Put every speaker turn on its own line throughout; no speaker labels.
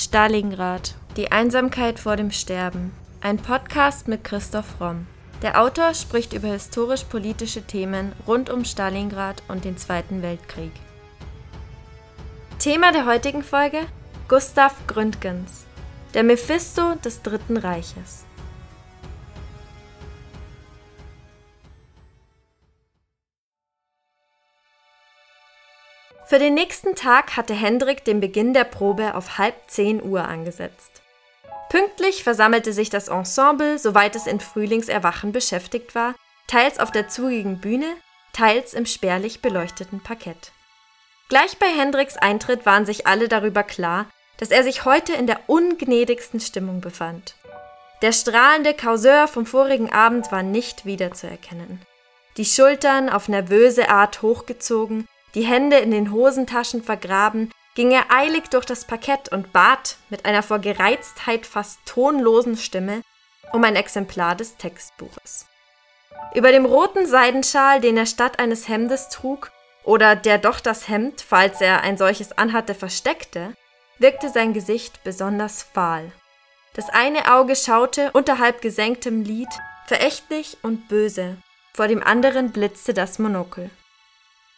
Stalingrad. Die Einsamkeit vor dem Sterben. Ein Podcast mit Christoph Romm. Der Autor spricht über historisch-politische Themen rund um Stalingrad und den Zweiten Weltkrieg. Thema der heutigen Folge: Gustav Gründgens, der Mephisto des Dritten Reiches. Für den nächsten Tag hatte Hendrik den Beginn der Probe auf halb zehn Uhr angesetzt. Pünktlich versammelte sich das Ensemble, soweit es in Frühlingserwachen beschäftigt war, teils auf der zugigen Bühne, teils im spärlich beleuchteten Parkett. Gleich bei Hendriks Eintritt waren sich alle darüber klar, dass er sich heute in der ungnädigsten Stimmung befand. Der strahlende Causeur vom vorigen Abend war nicht wiederzuerkennen. Die Schultern auf nervöse Art hochgezogen, die Hände in den Hosentaschen vergraben, ging er eilig durch das Parkett und bat mit einer vor Gereiztheit fast tonlosen Stimme um ein Exemplar des Textbuches. Über dem roten Seidenschal, den er statt eines Hemdes trug, oder der doch das Hemd, falls er ein solches anhatte, versteckte, wirkte sein Gesicht besonders fahl. Das eine Auge schaute unterhalb gesenktem Lid verächtlich und böse, vor dem anderen blitzte das Monokel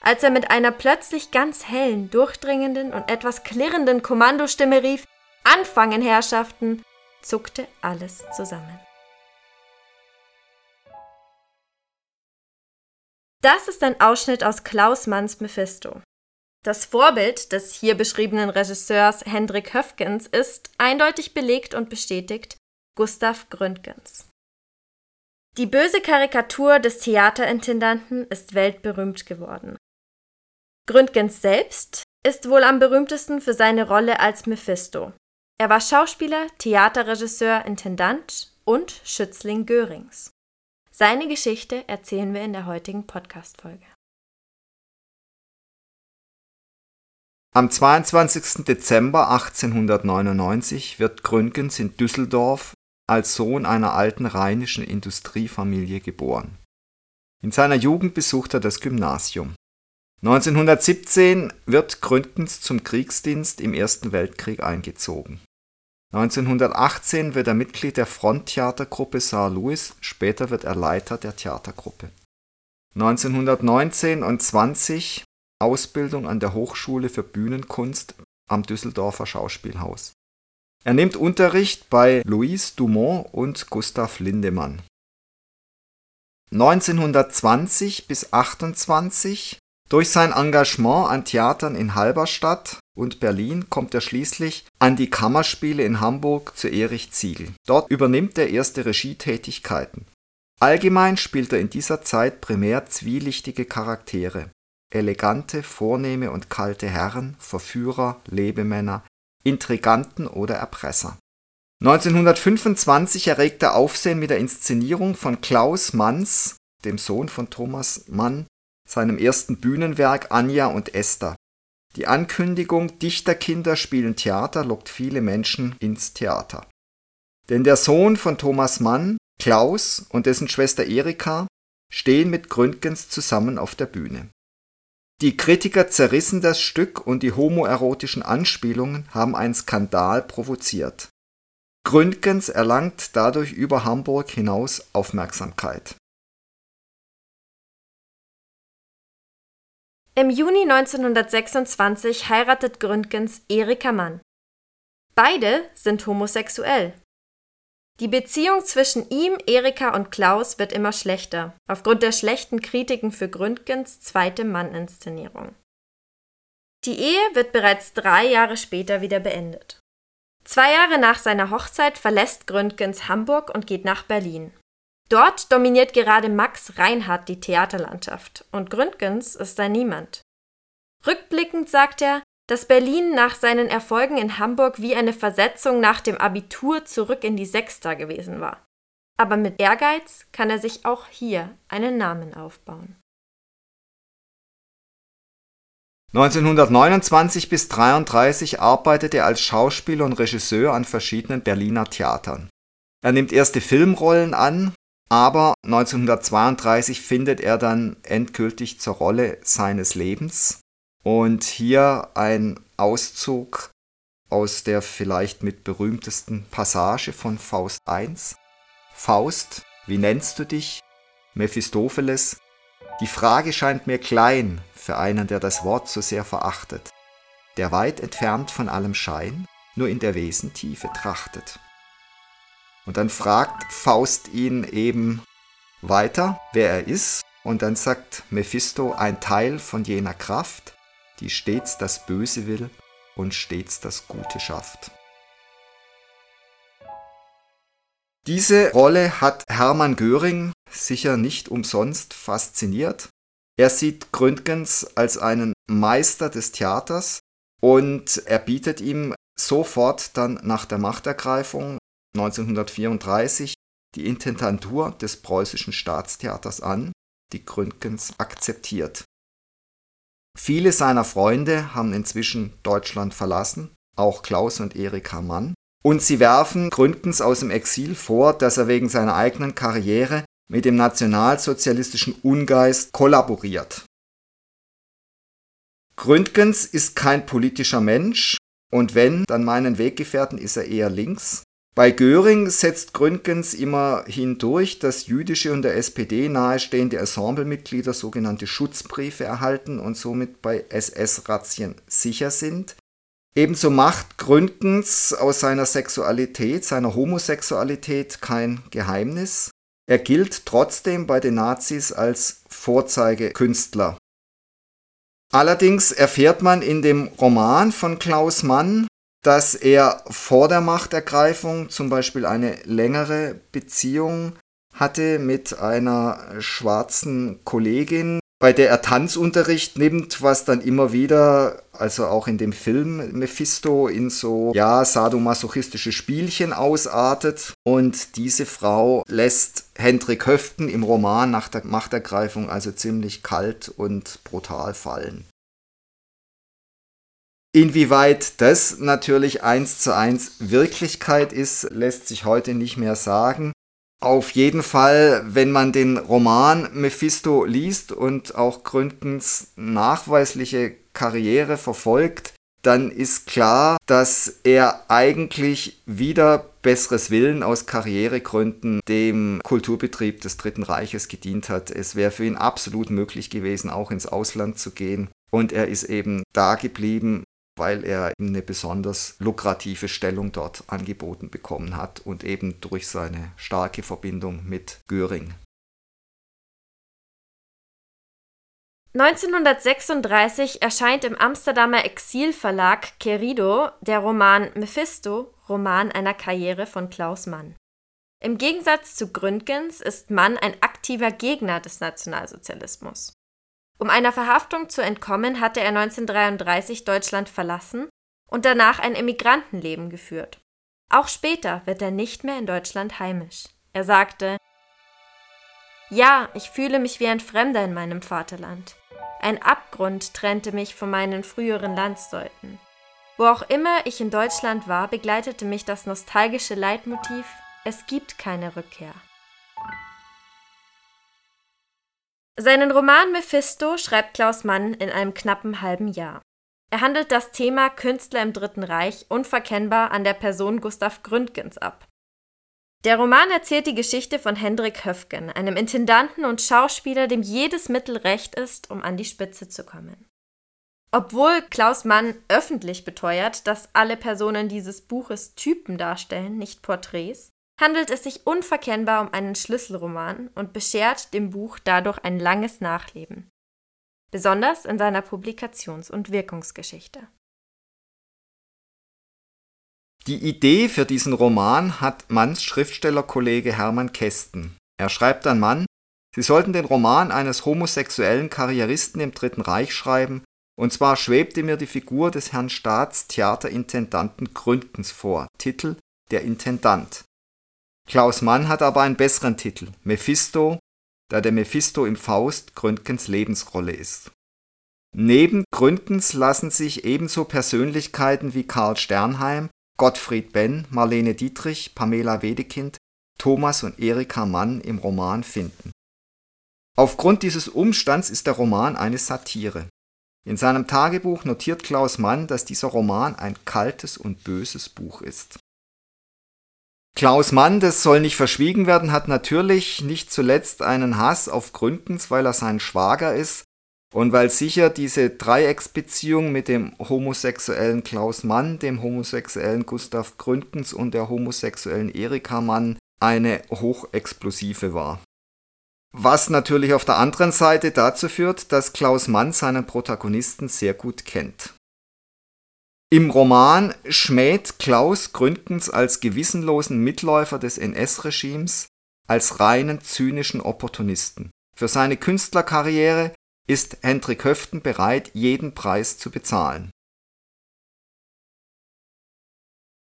als er mit einer plötzlich ganz hellen, durchdringenden und etwas klirrenden Kommandostimme rief Anfangen, Herrschaften, zuckte alles zusammen. Das ist ein Ausschnitt aus Klaus Manns Mephisto. Das Vorbild des hier beschriebenen Regisseurs Hendrik Höfgens ist eindeutig belegt und bestätigt Gustav Gründgens. Die böse Karikatur des Theaterintendanten ist weltberühmt geworden. Gründgens selbst ist wohl am berühmtesten für seine Rolle als Mephisto. Er war Schauspieler, Theaterregisseur, Intendant und Schützling Görings. Seine Geschichte erzählen wir in der heutigen Podcast-Folge.
Am 22. Dezember 1899 wird Gründgens in Düsseldorf als Sohn einer alten rheinischen Industriefamilie geboren. In seiner Jugend besucht er das Gymnasium. 1917 wird Gründgens zum Kriegsdienst im Ersten Weltkrieg eingezogen. 1918 wird er Mitglied der Fronttheatergruppe Saar Louis, später wird er Leiter der Theatergruppe. 1919 und 20 Ausbildung an der Hochschule für Bühnenkunst am Düsseldorfer Schauspielhaus. Er nimmt Unterricht bei Louise Dumont und Gustav Lindemann. 1920 bis 28 durch sein Engagement an Theatern in Halberstadt und Berlin kommt er schließlich an die Kammerspiele in Hamburg zu Erich Ziegel. Dort übernimmt er erste Regietätigkeiten. Allgemein spielt er in dieser Zeit primär zwielichtige Charaktere. Elegante, vornehme und kalte Herren, Verführer, Lebemänner, Intriganten oder Erpresser. 1925 erregt er Aufsehen mit der Inszenierung von Klaus Manns, dem Sohn von Thomas Mann, seinem ersten Bühnenwerk Anja und Esther. Die Ankündigung Dichterkinder spielen Theater lockt viele Menschen ins Theater. Denn der Sohn von Thomas Mann, Klaus, und dessen Schwester Erika stehen mit Gründgens zusammen auf der Bühne. Die Kritiker zerrissen das Stück und die homoerotischen Anspielungen haben einen Skandal provoziert. Gründgens erlangt dadurch über Hamburg hinaus Aufmerksamkeit.
Im Juni 1926 heiratet Gründgens Erika Mann. Beide sind homosexuell. Die Beziehung zwischen ihm, Erika und Klaus wird immer schlechter, aufgrund der schlechten Kritiken für Gründgens zweite Mann-Inszenierung. Die Ehe wird bereits drei Jahre später wieder beendet. Zwei Jahre nach seiner Hochzeit verlässt Gründgens Hamburg und geht nach Berlin. Dort dominiert gerade Max Reinhardt die Theaterlandschaft und Gründgens ist da niemand. Rückblickend sagt er, dass Berlin nach seinen Erfolgen in Hamburg wie eine Versetzung nach dem Abitur zurück in die Sechster gewesen war. Aber mit Ehrgeiz kann er sich auch hier einen Namen aufbauen.
1929 bis 1933 arbeitet er als Schauspieler und Regisseur an verschiedenen Berliner Theatern. Er nimmt erste Filmrollen an, aber 1932 findet er dann endgültig zur Rolle seines Lebens. Und hier ein Auszug aus der vielleicht mit berühmtesten Passage von Faust I. Faust, wie nennst du dich? Mephistopheles, die Frage scheint mir klein für einen, der das Wort so sehr verachtet, der weit entfernt von allem Schein, nur in der Wesentiefe trachtet. Und dann fragt Faust ihn eben weiter, wer er ist, und dann sagt Mephisto ein Teil von jener Kraft, die stets das Böse will und stets das Gute schafft. Diese Rolle hat Hermann Göring sicher nicht umsonst fasziniert. Er sieht Gründgens als einen Meister des Theaters und er bietet ihm sofort dann nach der Machtergreifung 1934 die Intendantur des preußischen Staatstheaters an, die Gründgens akzeptiert. Viele seiner Freunde haben inzwischen Deutschland verlassen, auch Klaus und Erika Mann, und sie werfen Gründgens aus dem Exil vor, dass er wegen seiner eigenen Karriere mit dem nationalsozialistischen Ungeist kollaboriert. Gründgens ist kein politischer Mensch und wenn, dann meinen Weggefährten ist er eher links. Bei Göring setzt Gründgens immerhin durch, dass jüdische und der SPD nahestehende Ensemblemitglieder sogenannte Schutzbriefe erhalten und somit bei SS-Razzien sicher sind. Ebenso macht Gründgens aus seiner Sexualität, seiner Homosexualität kein Geheimnis. Er gilt trotzdem bei den Nazis als Vorzeigekünstler. Allerdings erfährt man in dem Roman von Klaus Mann, dass er vor der Machtergreifung zum Beispiel eine längere Beziehung hatte mit einer schwarzen Kollegin, bei der er Tanzunterricht nimmt, was dann immer wieder, also auch in dem Film Mephisto, in so, ja, sadomasochistische Spielchen ausartet. Und diese Frau lässt Hendrik Höften im Roman nach der Machtergreifung also ziemlich kalt und brutal fallen. Inwieweit das natürlich eins zu eins Wirklichkeit ist, lässt sich heute nicht mehr sagen. Auf jeden Fall, wenn man den Roman Mephisto liest und auch Gründens nachweisliche Karriere verfolgt, dann ist klar, dass er eigentlich wieder besseres Willen aus Karrieregründen dem Kulturbetrieb des Dritten Reiches gedient hat. Es wäre für ihn absolut möglich gewesen, auch ins Ausland zu gehen. Und er ist eben da geblieben, weil er eine besonders lukrative Stellung dort angeboten bekommen hat und eben durch seine starke Verbindung mit Göring.
1936 erscheint im Amsterdamer Exilverlag Querido der Roman Mephisto, Roman einer Karriere von Klaus Mann. Im Gegensatz zu Gründgens ist Mann ein aktiver Gegner des Nationalsozialismus. Um einer Verhaftung zu entkommen, hatte er 1933 Deutschland verlassen und danach ein Emigrantenleben geführt. Auch später wird er nicht mehr in Deutschland heimisch. Er sagte, ja, ich fühle mich wie ein Fremder in meinem Vaterland. Ein Abgrund trennte mich von meinen früheren Landsleuten. Wo auch immer ich in Deutschland war, begleitete mich das nostalgische Leitmotiv Es gibt keine Rückkehr. Seinen Roman Mephisto schreibt Klaus Mann in einem knappen halben Jahr. Er handelt das Thema Künstler im Dritten Reich unverkennbar an der Person Gustav Gründgens ab. Der Roman erzählt die Geschichte von Hendrik Höfgen, einem Intendanten und Schauspieler, dem jedes Mittel recht ist, um an die Spitze zu kommen. Obwohl Klaus Mann öffentlich beteuert, dass alle Personen dieses Buches Typen darstellen, nicht Porträts, handelt es sich unverkennbar um einen Schlüsselroman und beschert dem Buch dadurch ein langes Nachleben, besonders in seiner Publikations- und Wirkungsgeschichte.
Die Idee für diesen Roman hat Manns Schriftstellerkollege Hermann Kästen. Er schreibt an Mann, sie sollten den Roman eines homosexuellen Karrieristen im Dritten Reich schreiben, und zwar schwebte mir die Figur des Herrn Staatstheaterintendanten Gründgens vor, Titel Der Intendant. Klaus Mann hat aber einen besseren Titel, Mephisto, da der Mephisto im Faust Gründgens Lebensrolle ist. Neben Gründgens lassen sich ebenso Persönlichkeiten wie Karl Sternheim, Gottfried Benn, Marlene Dietrich, Pamela Wedekind, Thomas und Erika Mann im Roman finden. Aufgrund dieses Umstands ist der Roman eine Satire. In seinem Tagebuch notiert Klaus Mann, dass dieser Roman ein kaltes und böses Buch ist. Klaus Mann, das soll nicht verschwiegen werden, hat natürlich nicht zuletzt einen Hass auf Gründgens, weil er sein Schwager ist und weil sicher diese Dreiecksbeziehung mit dem homosexuellen Klaus Mann, dem homosexuellen Gustav Gründgens und der homosexuellen Erika Mann eine hochexplosive war. Was natürlich auf der anderen Seite dazu führt, dass Klaus Mann seinen Protagonisten sehr gut kennt. Im Roman schmäht Klaus Gründgens als gewissenlosen Mitläufer des NS-Regimes als reinen zynischen Opportunisten. Für seine Künstlerkarriere ist Hendrik Höften bereit, jeden Preis zu bezahlen.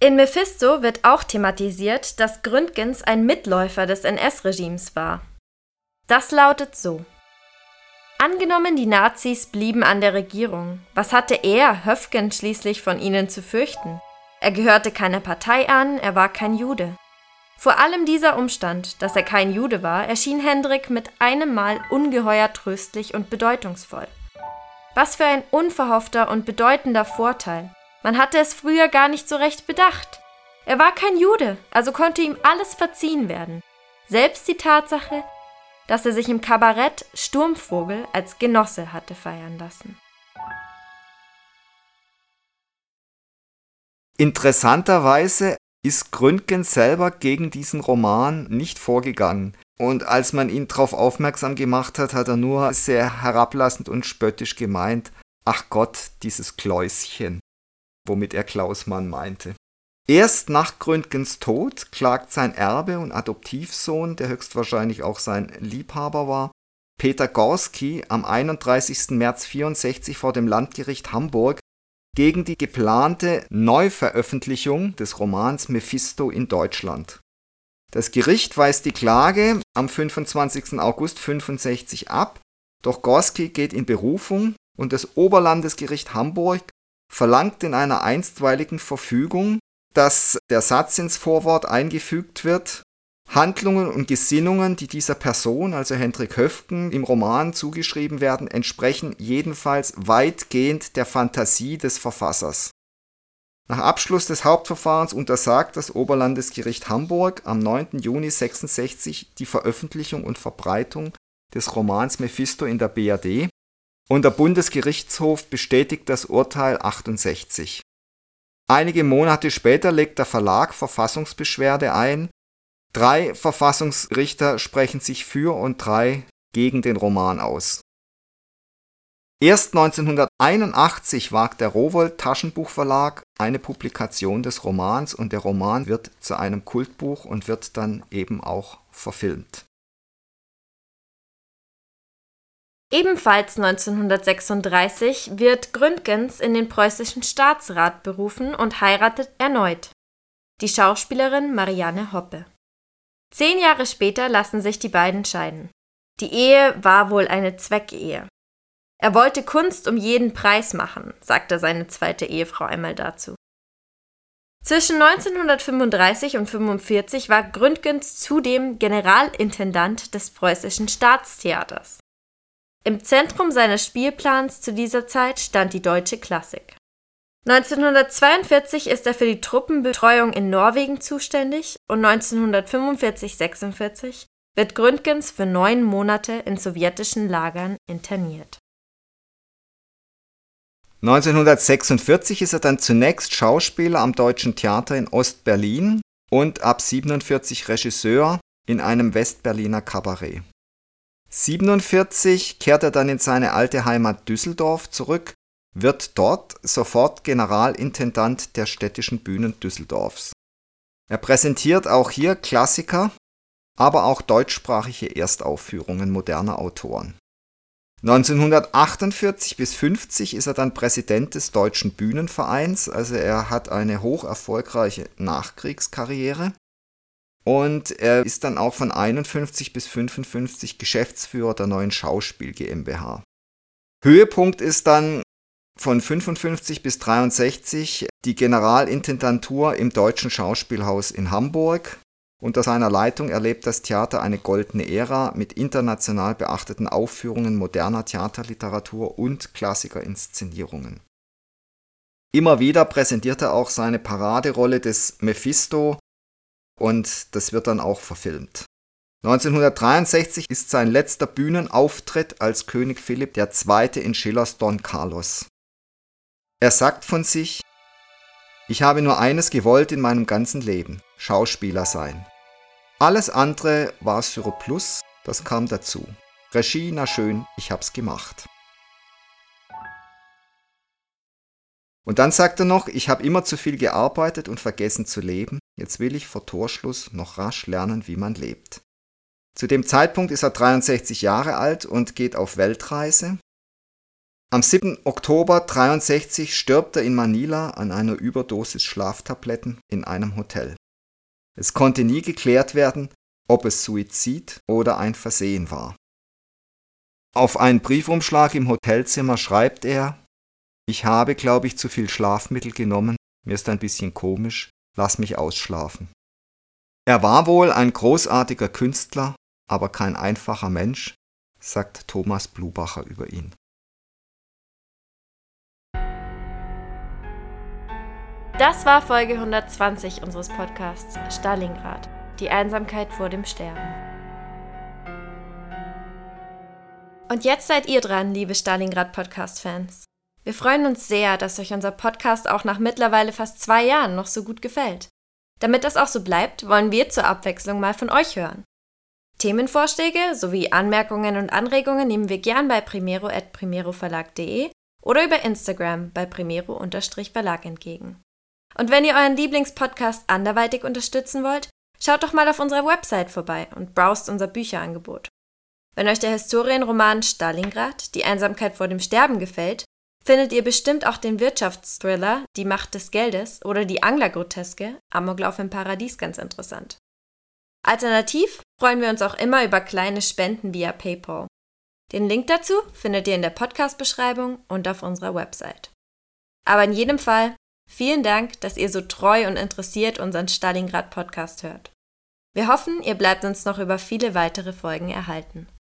In Mephisto wird auch thematisiert, dass Gründgens ein Mitläufer des NS-Regimes war. Das lautet so. Angenommen, die Nazis blieben an der Regierung, was hatte er, Höfgen, schließlich von ihnen zu fürchten? Er gehörte keiner Partei an, er war kein Jude. Vor allem dieser Umstand, dass er kein Jude war, erschien Hendrik mit einem Mal ungeheuer tröstlich und bedeutungsvoll. Was für ein unverhoffter und bedeutender Vorteil. Man hatte es früher gar nicht so recht bedacht. Er war kein Jude, also konnte ihm alles verziehen werden. Selbst die Tatsache, dass er sich im Kabarett Sturmvogel als Genosse hatte feiern lassen.
Interessanterweise ist Gründgen selber gegen diesen Roman nicht vorgegangen. Und als man ihn darauf aufmerksam gemacht hat, hat er nur sehr herablassend und spöttisch gemeint, ach Gott, dieses Kläuschen, womit er Klaus Mann meinte. Erst nach Gründgens Tod klagt sein Erbe und Adoptivsohn, der höchstwahrscheinlich auch sein Liebhaber war, Peter Gorski am 31. März 64 vor dem Landgericht Hamburg gegen die geplante Neuveröffentlichung des Romans Mephisto in Deutschland. Das Gericht weist die Klage am 25. August 65 ab, doch Gorski geht in Berufung und das Oberlandesgericht Hamburg verlangt in einer einstweiligen Verfügung dass der Satz ins Vorwort eingefügt wird, Handlungen und Gesinnungen, die dieser Person, also Hendrik Höfgen, im Roman zugeschrieben werden, entsprechen jedenfalls weitgehend der Fantasie des Verfassers. Nach Abschluss des Hauptverfahrens untersagt das Oberlandesgericht Hamburg am 9. Juni 66 die Veröffentlichung und Verbreitung des Romans Mephisto in der BRD und der Bundesgerichtshof bestätigt das Urteil 68. Einige Monate später legt der Verlag Verfassungsbeschwerde ein, drei Verfassungsrichter sprechen sich für und drei gegen den Roman aus. Erst 1981 wagt der Rowold Taschenbuchverlag eine Publikation des Romans und der Roman wird zu einem Kultbuch und wird dann eben auch verfilmt
Ebenfalls 1936 wird Gründgens in den preußischen Staatsrat berufen und heiratet erneut die Schauspielerin Marianne Hoppe. Zehn Jahre später lassen sich die beiden scheiden. Die Ehe war wohl eine Zweckehe. Er wollte Kunst um jeden Preis machen, sagte seine zweite Ehefrau einmal dazu. Zwischen 1935 und 1945 war Gründgens zudem Generalintendant des preußischen Staatstheaters. Im Zentrum seines Spielplans zu dieser Zeit stand die deutsche Klassik. 1942 ist er für die Truppenbetreuung in Norwegen zuständig und 1945-46 wird Gründgens für neun Monate in sowjetischen Lagern interniert.
1946 ist er dann zunächst Schauspieler am Deutschen Theater in Ostberlin und ab 47 Regisseur in einem Westberliner Kabarett. 47 kehrt er dann in seine alte Heimat Düsseldorf zurück, wird dort sofort Generalintendant der städtischen Bühnen Düsseldorfs. Er präsentiert auch hier Klassiker, aber auch deutschsprachige Erstaufführungen moderner Autoren. 1948 bis 50 ist er dann Präsident des Deutschen Bühnenvereins, also er hat eine hoch erfolgreiche Nachkriegskarriere und er ist dann auch von 51 bis 55 Geschäftsführer der neuen Schauspiel GmbH. Höhepunkt ist dann von 55 bis 63 die Generalintendantur im Deutschen Schauspielhaus in Hamburg. Unter seiner Leitung erlebt das Theater eine goldene Ära mit international beachteten Aufführungen moderner Theaterliteratur und Klassikerinszenierungen. Immer wieder präsentiert er auch seine Paraderolle des Mephisto und das wird dann auch verfilmt. 1963 ist sein letzter Bühnenauftritt als König Philipp II. in Schillers Don Carlos. Er sagt von sich, ich habe nur eines gewollt in meinem ganzen Leben, Schauspieler sein. Alles andere war Surplus, das kam dazu. Regie, na schön, ich hab's gemacht. Und dann sagt er noch, ich habe immer zu viel gearbeitet und vergessen zu leben, jetzt will ich vor Torschluss noch rasch lernen, wie man lebt. Zu dem Zeitpunkt ist er 63 Jahre alt und geht auf Weltreise. Am 7. Oktober 63 stirbt er in Manila an einer Überdosis Schlaftabletten in einem Hotel. Es konnte nie geklärt werden, ob es Suizid oder ein Versehen war. Auf einen Briefumschlag im Hotelzimmer schreibt er, ich habe, glaube ich, zu viel Schlafmittel genommen, mir ist ein bisschen komisch, lass mich ausschlafen. Er war wohl ein großartiger Künstler, aber kein einfacher Mensch, sagt Thomas Blubacher über ihn.
Das war Folge 120 unseres Podcasts Stalingrad, die Einsamkeit vor dem Sterben. Und jetzt seid ihr dran, liebe Stalingrad-Podcast-Fans. Wir freuen uns sehr, dass euch unser Podcast auch nach mittlerweile fast zwei Jahren noch so gut gefällt. Damit das auch so bleibt, wollen wir zur Abwechslung mal von euch hören. Themenvorschläge sowie Anmerkungen und Anregungen nehmen wir gern bei primero.primeroverlag.de oder über Instagram bei primero-verlag entgegen. Und wenn ihr euren Lieblingspodcast anderweitig unterstützen wollt, schaut doch mal auf unserer Website vorbei und browst unser Bücherangebot. Wenn euch der Historienroman Stalingrad, die Einsamkeit vor dem Sterben gefällt, findet ihr bestimmt auch den Wirtschaftsthriller Die Macht des Geldes oder die Anglergroteske Amoklauf im Paradies ganz interessant. Alternativ freuen wir uns auch immer über kleine Spenden via PayPal. Den Link dazu findet ihr in der Podcast-Beschreibung und auf unserer Website. Aber in jedem Fall vielen Dank, dass ihr so treu und interessiert unseren Stalingrad-Podcast hört. Wir hoffen, ihr bleibt uns noch über viele weitere Folgen erhalten.